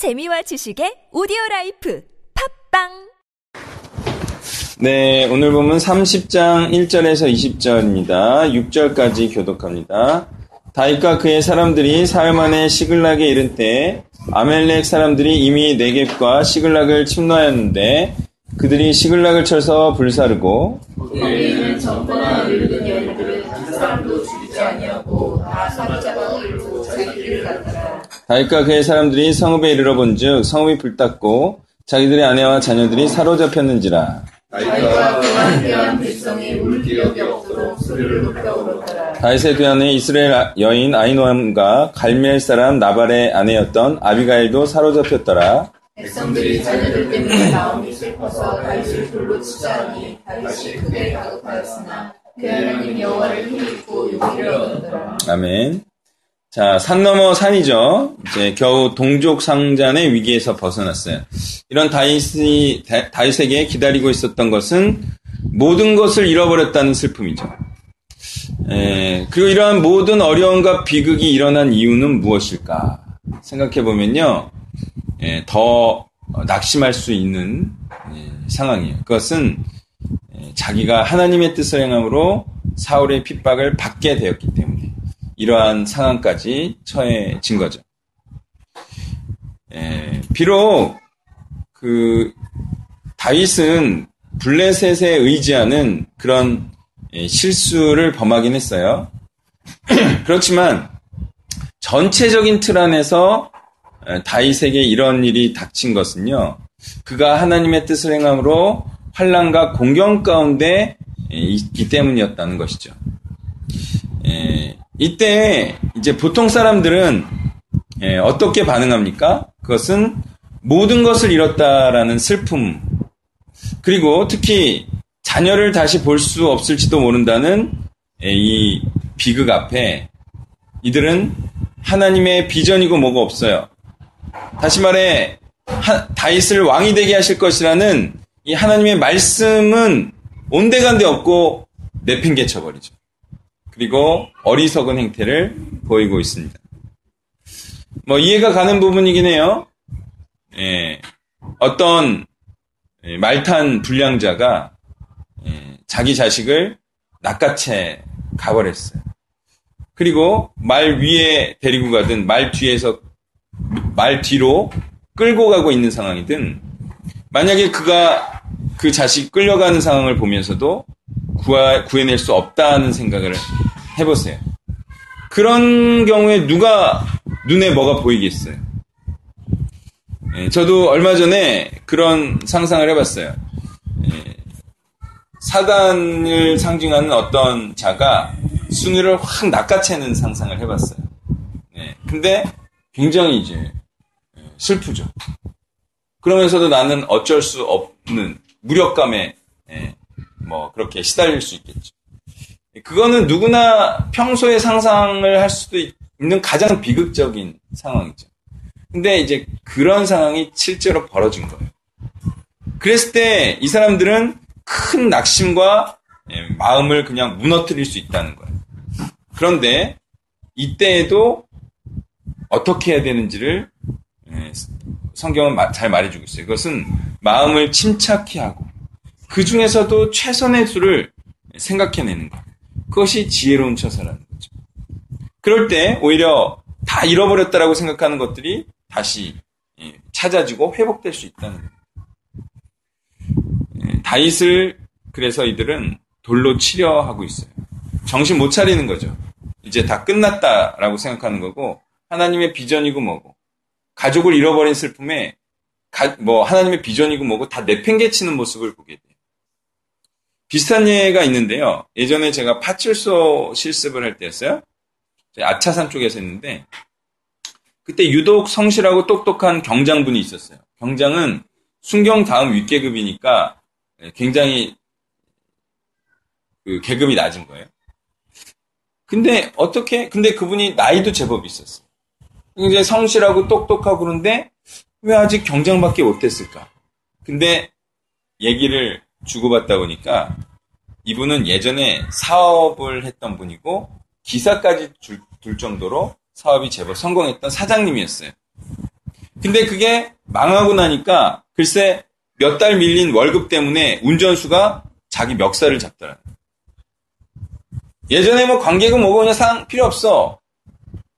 재미와 지식의 오디오 라이프 팟빵 네, 오늘 본문 30장 1절에서 20절입니다. 6절까지 교독합니다. 다윗과 그의 사람들이 사흘 만에 시글락에 이른 때 아말렉 사람들이 이미 네겝과 시글락을 침노하였는데 그들이 시글락을 쳐서 불사르고 거 다윗과 그의 사람들이 성읍에 이르러 본즉 성읍이 불탔고 자기들의 아내와 자녀들이 사로잡혔는지라 다윗과 그와 함께한 백성이 울 기력이 없도록 소리를 높여 울었더라. 다윗의 뒤안에 이스라엘 여인 아이노함과 갈멜 사람 나발의 아내였던 아비가일도 사로잡혔더라 백성들이 자녀들 때문에 마음이 슬퍼서 다윗을 돌로 치자 하니 다윗이 크게 가급하였으나 그 하나님 여호와를 힘입고 용기를 얻었더라. 아멘. 자, 산 넘어 산이죠. 이제 겨우 동족 상잔의 위기에서 벗어났어요. 이런 다윗이, 다- 다윗에게 기다리고 있었던 것은 모든 것을 잃어버렸다는 슬픔이죠. 에, 그리고 이러한 모든 어려움과 비극이 일어난 이유는 무엇일까? 생각해 보면요, 에, 더 낙심할 수 있는 에, 상황이에요. 그것은 에, 자기가 하나님의 뜻을 행함으로 사울의 핍박을 받게 되었기 때문에 이러한 상황까지 처해진 거죠. 에, 비록 그 다윗은 블레셋에 의지하는 그런 에, 실수를 범하긴 했어요. 그렇지만 전체적인 틀 안에서 에, 다윗에게 이런 일이 닥친 것은요. 그가 하나님의 뜻을 행함으로 환란과 공경 가운데 에, 있기 때문이었다는 것이죠. 에, 이때 이제 보통 사람들은 예, 어떻게 반응합니까? 그것은 모든 것을 잃었다라는 슬픔 그리고 특히 자녀를 다시 볼 수 없을지도 모른다는 예, 이 비극 앞에 이들은 하나님의 비전이고 뭐가 없어요. 다시 말해 하- 다윗을 왕이 되게 하실 것이라는 이 하나님의 말씀은 온데간데 없고 내팽개쳐 버리죠. 그리고 어리석은 행태를 보이고 있습니다. 뭐 이해가 가는 부분이긴 해요. 예, 어떤 예, 말탄 불량자가 예, 자기 자식을 낚아채 가버렸어요. 그리고 말 위에 데리고 가든 말 뒤에서 말 뒤로 끌고 가고 있는 상황이든 만약에 그가 그 자식 끌려가는 상황을 보면서도 구하, 구해낼 수 없다는 생각을 해보세요. 그런 경우에 누가 눈에 뭐가 보이겠어요? 예, 저도 얼마 전에 그런 상상을 해봤어요. 예, 사단을 상징하는 어떤 자가 순위를 확 낚아채는 상상을 해봤어요. 예, 근데 굉장히 이제 예, 슬프죠. 그러면서도 나는 어쩔 수 없는 무력감에 예, 뭐 그렇게 시달릴 수 있겠죠. 그거는 누구나 평소에 상상을 할 수도 있는 가장 비극적인 상황이죠. 근데 이제 그런 상황이 실제로 벌어진 거예요. 그랬을 때 이 사람들은 큰 낙심과 예, 마음을 그냥 무너뜨릴 수 있다는 거예요. 그런데 이때에도 어떻게 해야 되는지를 예, 성경은 마- 잘 말해주고 있어요. 그것은 마음을 침착히 하고 그 중에서도 최선의 수를 생각해내는 것. 그것이 지혜로운 처사라는 거죠. 그럴 때 오히려 다 잃어버렸다라고 생각하는 것들이 다시 예, 찾아지고 회복될 수 있다는 거예요. 예, 다윗을 그래서 이들은 돌로 치려 하고 있어요. 정신 못 차리는 거죠. 이제 다 끝났다라고 생각하는 거고 하나님의 비전이고 뭐고 가족을 잃어버린 슬픔에 가- 뭐 하나님의 비전이고 뭐고 다 내팽개치는 모습을 보게 돼요. 비슷한 예가 있는데요. 예전에 제가 파출소 실습을 할 때였어요. 아차산 쪽에서 했는데 그때 유독 성실하고 똑똑한 경장분이 있었어요. 경장은 순경 다음 윗계급이니까 굉장히 그 계급이 낮은 거예요. 근데 어떻게 근데 그분이 나이도 제법 있었어요. 굉장히 성실하고 똑똑하고 그런데 왜 아직 경장밖에 못했을까? 근데 얘기를 주고받다 보니까 이분은 예전에 사업을 했던 분이고 기사까지 줄, 둘 정도로 사업이 제법 성공했던 사장님이었어요. 근데 그게 망하고 나니까 글쎄 몇 달 밀린 월급 때문에 운전수가 자기 멱살을 잡더라. 예전에 뭐 관계고 뭐고 그냥 상 필요 없어.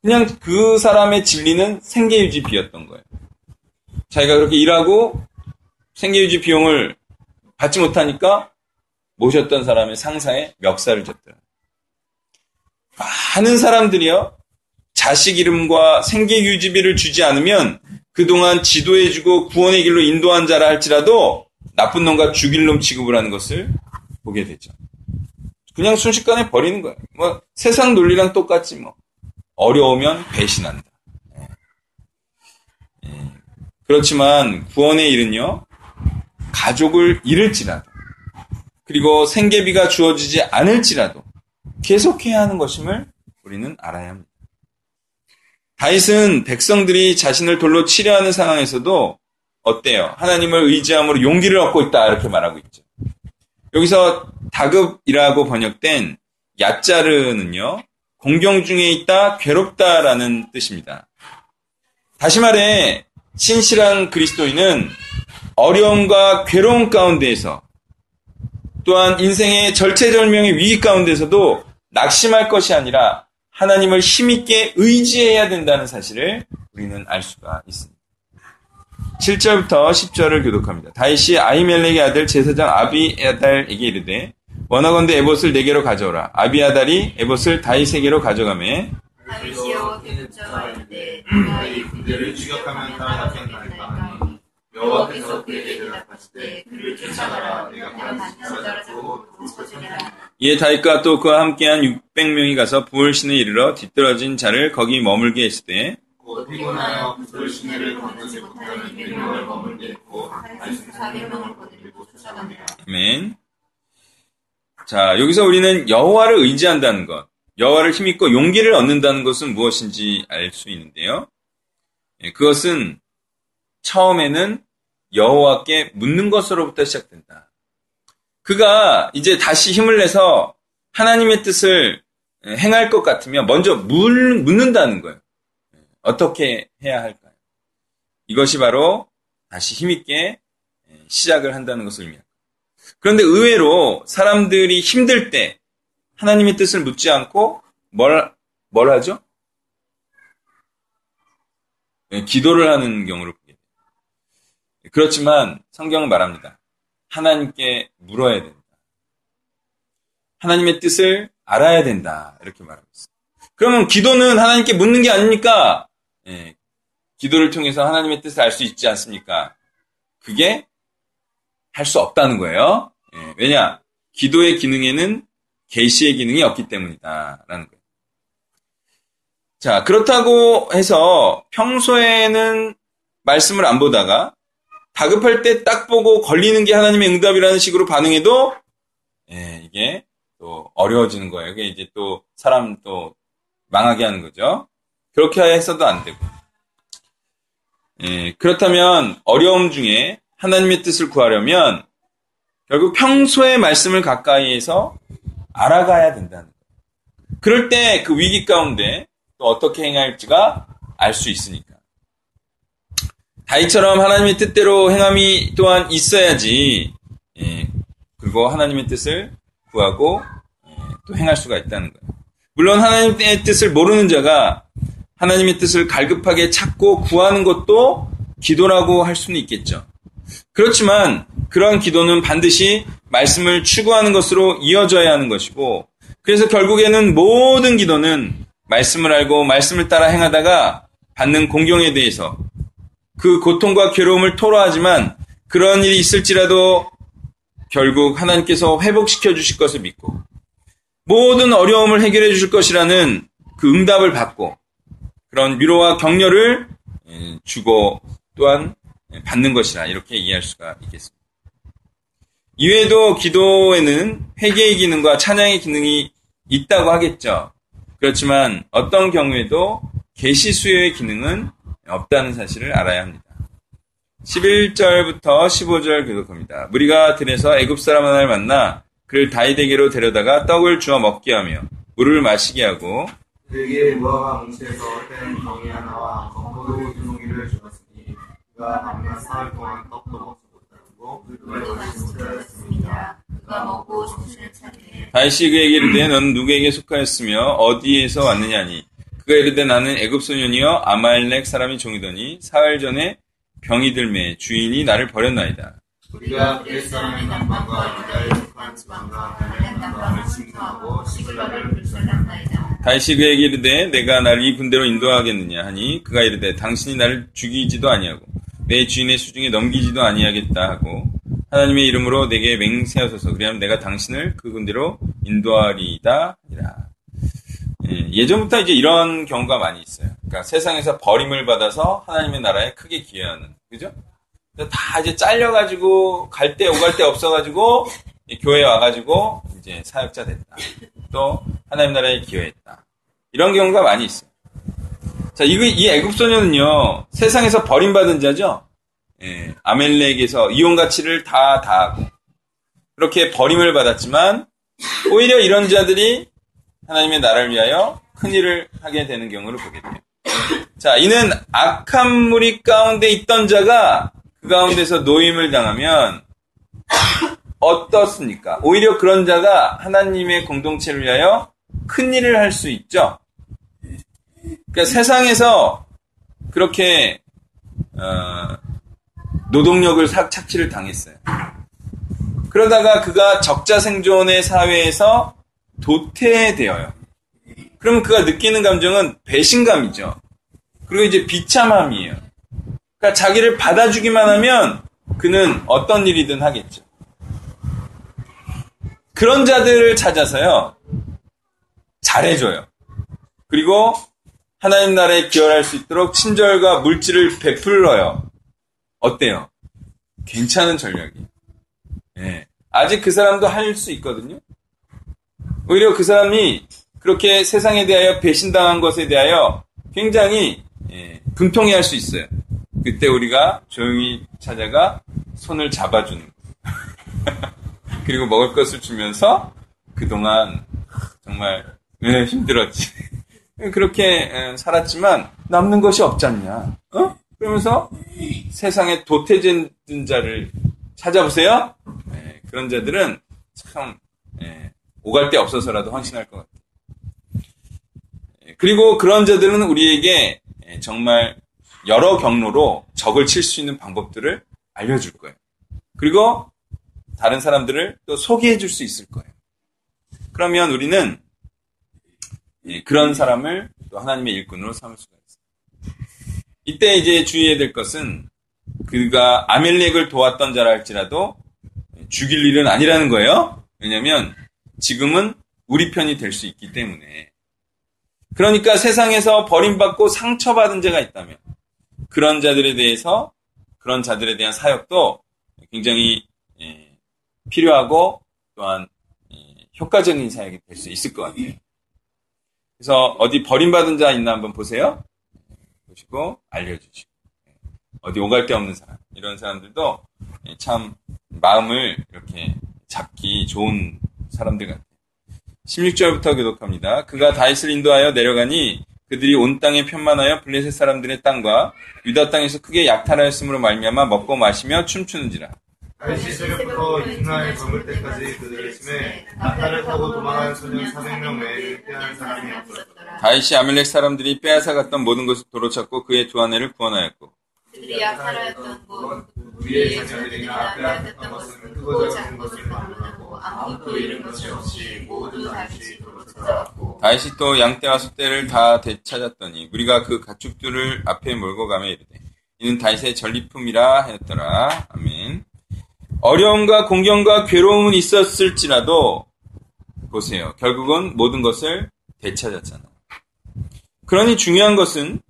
그냥 그 사람의 진리는 생계유지 비였던 거예요. 자기가 그렇게 일하고 생계유지 비용을 받지 못하니까 모셨던 사람의 상사의 멱살을 잡더라. 많은 사람들이요. 자식 이름과 생계 유지비를 주지 않으면 그동안 지도해주고 구원의 길로 인도한 자라 할지라도 나쁜 놈과 죽일 놈 취급을 하는 것을 보게 되죠. 그냥 순식간에 버리는 거예요. 뭐 세상 논리랑 똑같지 뭐. 어려우면 배신한다. 예. 예. 그렇지만 구원의 일은요. 가족을 잃을지라도 그리고 생계비가 주어지지 않을지라도 계속해야 하는 것임을 우리는 알아야 합니다. 다윗은 백성들이 자신을 돌로 치려 하는 상황에서도 어때요? 하나님을 의지함으로 용기를 얻고 있다 이렇게 말하고 있죠. 여기서 다급이라고 번역된 야자르는요. 공경 중에 있다, 괴롭다라는 뜻입니다. 다시 말해 신실한 그리스도인은 어려움과 괴로움 가운데에서 또한 인생의 절체절명의 위기 가운데서도 낙심할 것이 아니라 하나님을 힘있게 의지해야 된다는 사실을 우리는 알 수가 있습니다. 7절부터 10절을 교독합니다. 다윗이 아이멜렉의 아들 제사장 아비아달에게 이르되 원하건대 에봇을 네개로 가져오라. 아비아달이 에봇을 다윗에게로 가져가매 다윗이여 대문자가 이르되 이 군대를 추격하면 따라잡겠나이까 여호와께서 그에게 대답하시되 그를 쫓아가라 내가 반드시 찾으리라 이에 다윗과 또 그와 함께한 600명이 가서 부월신에 이르러 뒤떨어진 자를 거기 머물게 했으되 곧 피곤하여 그들 시내를 건너지 못하는 200명을 머물게 했고 다윗은 400명을 거느리고 쫓아간다 아멘. 자, 여기서 우리는 여호와를 의지한다는 것, 여호와를 힘입고 용기를 얻는다는 것은 무엇인지 알 수 있는데요. 예, 그것은 처음에는 여호와께 묻는 것으로부터 시작된다. 그가 이제 다시 힘을 내서 하나님의 뜻을 행할 것 같으면 먼저 물, 묻는다는 거예요. 어떻게 해야 할까요? 이것이 바로 다시 힘있게 시작을 한다는 것을 의미합니다. 그런데 의외로 사람들이 힘들 때 하나님의 뜻을 묻지 않고 뭘, 뭘 하죠? 네, 기도를 하는 경우를. 그렇지만 성경은 말합니다. 하나님께 물어야 된다. 하나님의 뜻을 알아야 된다. 이렇게 말하고 있어요. 그러면 기도는 하나님께 묻는 게 아닙니까? 예, 기도를 통해서 하나님의 뜻을 알 수 있지 않습니까? 그게 할 수 없다는 거예요. 예, 왜냐? 기도의 기능에는 계시의 기능이 없기 때문이다라는 거예요. 자, 그렇다고 해서 평소에는 말씀을 안 보다가 다급할 때 딱 보고 걸리는 게 하나님의 응답이라는 식으로 반응해도 예, 이게 또 어려워지는 거예요. 이게 이제 또 사람 또 망하게 하는 거죠. 그렇게 해서도 안 되고. 예, 그렇다면 어려움 중에 하나님의 뜻을 구하려면 결국 평소의 말씀을 가까이에서 알아가야 된다는 거예요. 그럴 때 그 위기 가운데 또 어떻게 행할지가 알 수 있으니까. 다이처럼 하나님의 뜻대로 행함이 또한 있어야지 예, 그리고 하나님의 뜻을 구하고 예, 또 행할 수가 있다는 거예요. 물론 하나님의 뜻을 모르는 자가 하나님의 뜻을 갈급하게 찾고 구하는 것도 기도라고 할 수는 있겠죠. 그렇지만 그러한 기도는 반드시 말씀을 추구하는 것으로 이어져야 하는 것이고 그래서 결국에는 모든 기도는 말씀을 알고 말씀을 따라 행하다가 받는 공경에 대해서 그 고통과 괴로움을 토로하지만 그런 일이 있을지라도 결국 하나님께서 회복시켜 주실 것을 믿고 모든 어려움을 해결해 주실 것이라는 그 응답을 받고 그런 위로와 격려를 주고 또한 받는 것이라 이렇게 이해할 수가 있겠습니다. 이외에도 기도에는 회개의 기능과 찬양의 기능이 있다고 하겠죠. 그렇지만 어떤 경우에도 계시 수요의 기능은 없다는 사실을 알아야 합니다. 11절부터 15절 교독합니다. 무리가 들에서 애굽 사람 하나를 만나 그를 다이에게로 데려다가 떡을 주어 먹게 하며 물을 마시게 하고 그에게 무화과 뭉치에서 뗀 병이 하나와 건포도 두 송이를 주었으니 그가 밤낮 사흘 동안 떡도 먹지 못하고 물도 마시지 못하였습니다. 그가 먹고 정신을 차리니 다시 그에게 이르되 너는 누구에게 속하였으며 어디에서 왔느냐니 그가 이르되 나는 애굽 소년이여 아말렉 사람이 종이더니 사흘 전에 병이 들매 주인이 나를 버렸나이다. 우리가 그렛 사람의 남방과 유다의 속한 지방과 남방을 침투하고 시글락을 불살랐나이다. 다시 그에게 이르되 내가 나를 이 군대로 인도하겠느냐 하니 그가 이르되 당신이 나를 죽이지도 아니하고 내 주인의 수중에 넘기지도 아니하겠다 하고 하나님의 이름으로 내게 맹세하소서 그리하면 내가 당신을 그 군대로 인도하리이다 하니라. 예, 예전부터 이제 이런 경우가 많이 있어요. 그러니까 세상에서 버림을 받아서 하나님의 나라에 크게 기여하는 그죠? 다 이제 잘려가지고 갈데 오갈 데 없어가지고 교회 와가지고 이제 사역자 됐다. 또 하나님 나라에 기여했다. 이런 경우가 많이 있어요. 자, 이거 이 애굽 소녀는요 세상에서 버림받은 자죠. 예, 아멜렉에서 이용 가치를 다 다하고 그렇게 버림을 받았지만 오히려 이런 자들이 하나님의 나라를 위하여 큰 일을 하게 되는 경우를 보게 돼요. 자, 이는 악한 무리 가운데 있던 자가 그 가운데서 노임을 당하면 어떻습니까? 오히려 그런 자가 하나님의 공동체를 위하여 큰 일을 할 수 있죠. 그러니까 세상에서 그렇게 어, 노동력을 착취를 당했어요. 그러다가 그가 적자 생존의 사회에서 도태되어요. 그러면 그가 느끼는 감정은 배신감이죠. 그리고 이제 비참함이에요. 그러니까 자기를 받아주기만 하면 그는 어떤 일이든 하겠죠. 그런 자들을 찾아서요, 잘해줘요. 그리고 하나님 나라에 기여할 수 있도록 친절과 물질을 베풀어요. 어때요? 괜찮은 전략이. 예. 아직 그 사람도 할 수 있거든요. 오히려 그 사람이 그렇게 세상에 대하여 배신당한 것에 대하여 굉장히 예, 분통해 할 수 있어요. 그때 우리가 조용히 찾아가 손을 잡아주는 그리고 먹을 것을 주면서 그동안 정말 네, 힘들었지. 그렇게 살았지만 남는 것이 없지 않냐. 어? 그러면서 세상에 도태된 자를 찾아보세요. 네, 그런 자들은 참 네, 오갈 데 없어서라도 헌신할 것 같아요. 그리고 그런 자들은 우리에게 정말 여러 경로로 적을 칠 수 있는 방법들을 알려줄 거예요. 그리고 다른 사람들을 또 소개해 줄 수 있을 거예요. 그러면 우리는 그런 사람을 또 하나님의 일꾼으로 삼을 수가 있어요. 이때 이제 주의해야 될 것은 그가 아멜렉을 도왔던 자라 할지라도 죽일 일은 아니라는 거예요. 왜냐하면 지금은 우리 편이 될 수 있기 때문에. 그러니까 세상에서 버림받고 상처받은 자가 있다면 그런 자들에 대해서 그런 자들에 대한 사역도 굉장히 예, 필요하고 또한 예, 효과적인 사역이 될 수 있을 것 같아요. 그래서 어디 버림받은 자 있나 한번 보세요. 보시고 알려주시고 어디 오갈 데 없는 사람 이런 사람들도 예, 참 마음을 이렇게 잡기 좋은 사람들 같아요. 16절부터 교독합니다. 그가 다윗을 인도하여 내려가니 그들이 온 땅에 편만하여 블레셋 사람들의 땅과 유다 땅에서 크게 약탈하였으므로 말미암아 먹고 마시며 춤추는지라. 다윗이 새벽부터 이튿날 저물 때까지 그들의 침에 낙타를 타고 도망한 소년 400명 외에 빼앗은 사람이 없었더라. 다윗이 아멜렉 사람들이 빼앗아 갔던 모든 것을 도로 찾고 그의 두 아내를 구원하였고 그들이 약탈하였던 곳 위의 자녀들이나 빼앗았던 것은 크고 작은 것을 막론하고 아무것도 잃은 것이 없이 모두 다시 다윗이 또 양떼와 소떼를 다 되찾았더니 우리가 그 가축들을 앞에 몰고 가며 이르되 이는 다윗의 전리품이라 하였더라. 아멘. 어려움과 공경과 괴로움은 있었을지라도 보세요. 결국은 모든 것을 되찾았잖아요. 그러니 중요한 것은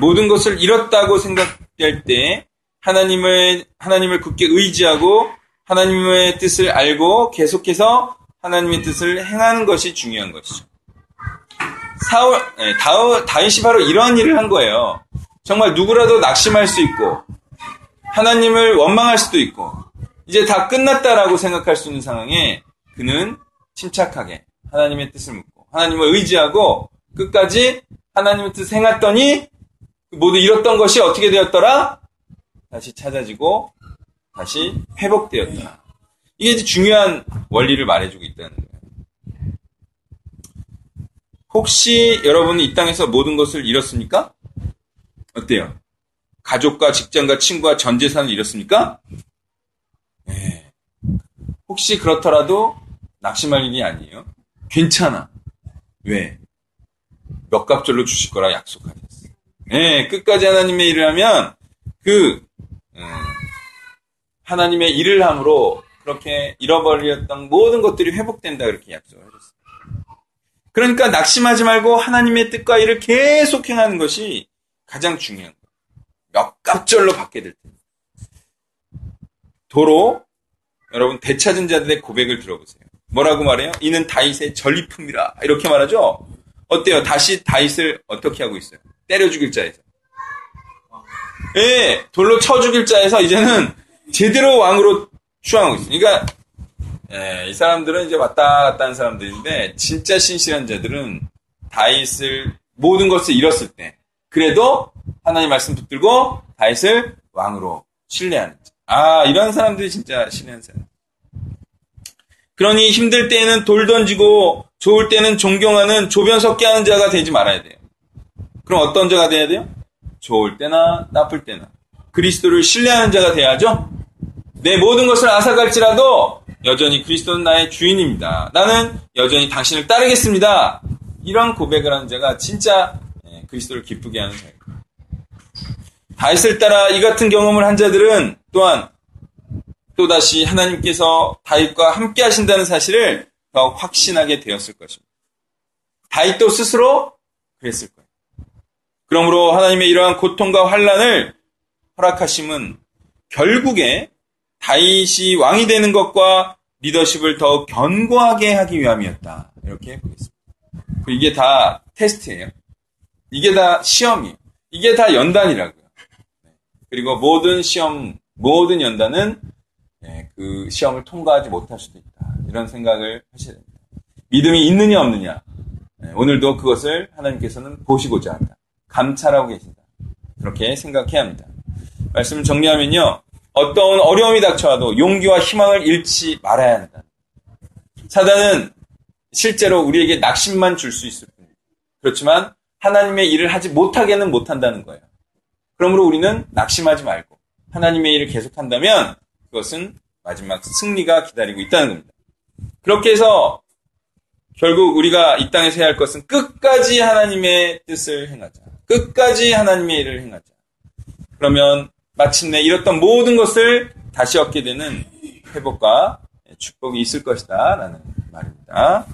모든 것을 잃었다고 생각 될때 하나님을 하나님을 굳게 의지하고 하나님의 뜻을 알고 계속해서 하나님의 뜻을 행하는 것이 중요한 것이죠. 사울, 네, 다우, 다윗이 바로 이러한 일을 한 거예요. 정말 누구라도 낙심할 수 있고 하나님을 원망할 수도 있고 이제 다 끝났다라고 생각할 수 있는 상황에 그는 침착하게 하나님의 뜻을 묻고 하나님을 의지하고 끝까지 하나님의 뜻을 행했더니 모두 잃었던 것이 어떻게 되었더라? 다시 찾아지고 다시 회복되었다. 이게 이제 중요한 원리를 말해주고 있다는 거예요. 혹시 여러분이 이 땅에서 모든 것을 잃었습니까? 어때요? 가족과 직장과 친구와 전 재산을 잃었습니까? 네. 혹시 그렇더라도 낙심할 일이 아니에요. 괜찮아. 왜? 몇 갑절로 주실 거라 약속하셨 어. 네, 끝까지 하나님의 일을 하면 그 음, 하나님의 일을 함으로 그렇게 잃어버렸던 모든 것들이 회복된다 그렇게 약속을 하셨어요. 그러니까 낙심하지 말고 하나님의 뜻과 일을 계속 행하는 것이 가장 중요한 거예요. 몇 갑절로 받게 될 텐데. 도로 여러분 대찾은 자들의 고백을 들어보세요. 뭐라고 말해요? 이는 다윗의 전리품이라 이렇게 말하죠. 어때요? 다시 다윗을 어떻게 하고 있어요? 때려 죽일 자에서. 예, 돌로 쳐 죽일 자에서 이제는 제대로 왕으로 추앙하고 있어요. 그러니까 예, 이 사람들은 이제 왔다 갔다 하는 사람들인데 진짜 신실한 자들은 다윗을 모든 것을 잃었을 때 그래도 하나님 말씀 붙들고 다윗을 왕으로 신뢰하는 자. 아, 이런 사람들이 진짜 신뢰하는 사람. 그러니 힘들 때에는 돌 던지고 좋을 때는 존경하는 조변 섞게 하는 자가 되지 말아야 돼요. 그럼 어떤 자가 돼야 돼요? 좋을 때나 나쁠 때나 그리스도를 신뢰하는 자가 돼야죠. 내 모든 것을 앗아갈지라도 여전히 그리스도는 나의 주인입니다. 나는 여전히 당신을 따르겠습니다. 이런 고백을 하는 자가 진짜 예, 그리스도를 기쁘게 하는 자예요. 다윗을 따라 이 같은 경험을 한 자들은 또한 또다시 하나님께서 다윗과 함께 하신다는 사실을 더 확신하게 되었을 것입니다. 다윗도 스스로 그랬을 거예요. 그러므로 하나님의 이러한 고통과 환란을 허락하심은 결국에 다윗이 왕이 되는 것과 리더십을 더 견고하게 하기 위함이었다. 이렇게 보겠습니다. 이게 다 테스트예요. 이게 다 시험이에요. 이게 다 연단이라고요. 그리고 모든 시험, 모든 연단은 그 시험을 통과하지 못할 수도 있다. 이런 생각을 하셔야 됩니다. 믿음이 있느냐 없느냐. 오늘도 그것을 하나님께서는 보시고자 한다. 감찰하고 계신다. 그렇게 생각해야 합니다. 말씀을 정리하면요. 어떤 어려움이 닥쳐와도 용기와 희망을 잃지 말아야 한다. 사단은 실제로 우리에게 낙심만 줄 수 있을 뿐입니다. 그렇지만 하나님의 일을 하지 못하게는 못한다는 거예요. 그러므로 우리는 낙심하지 말고 하나님의 일을 계속한다면 그것은 마지막 승리가 기다리고 있다는 겁니다. 그렇게 해서 결국 우리가 이 땅에서 해야 할 것은 끝까지 하나님의 뜻을 행하자. 끝까지 하나님의 일을 행하자. 그러면 마침내 잃었던 모든 것을 다시 얻게 되는 회복과 축복이 있을 것이다. 라는 말입니다.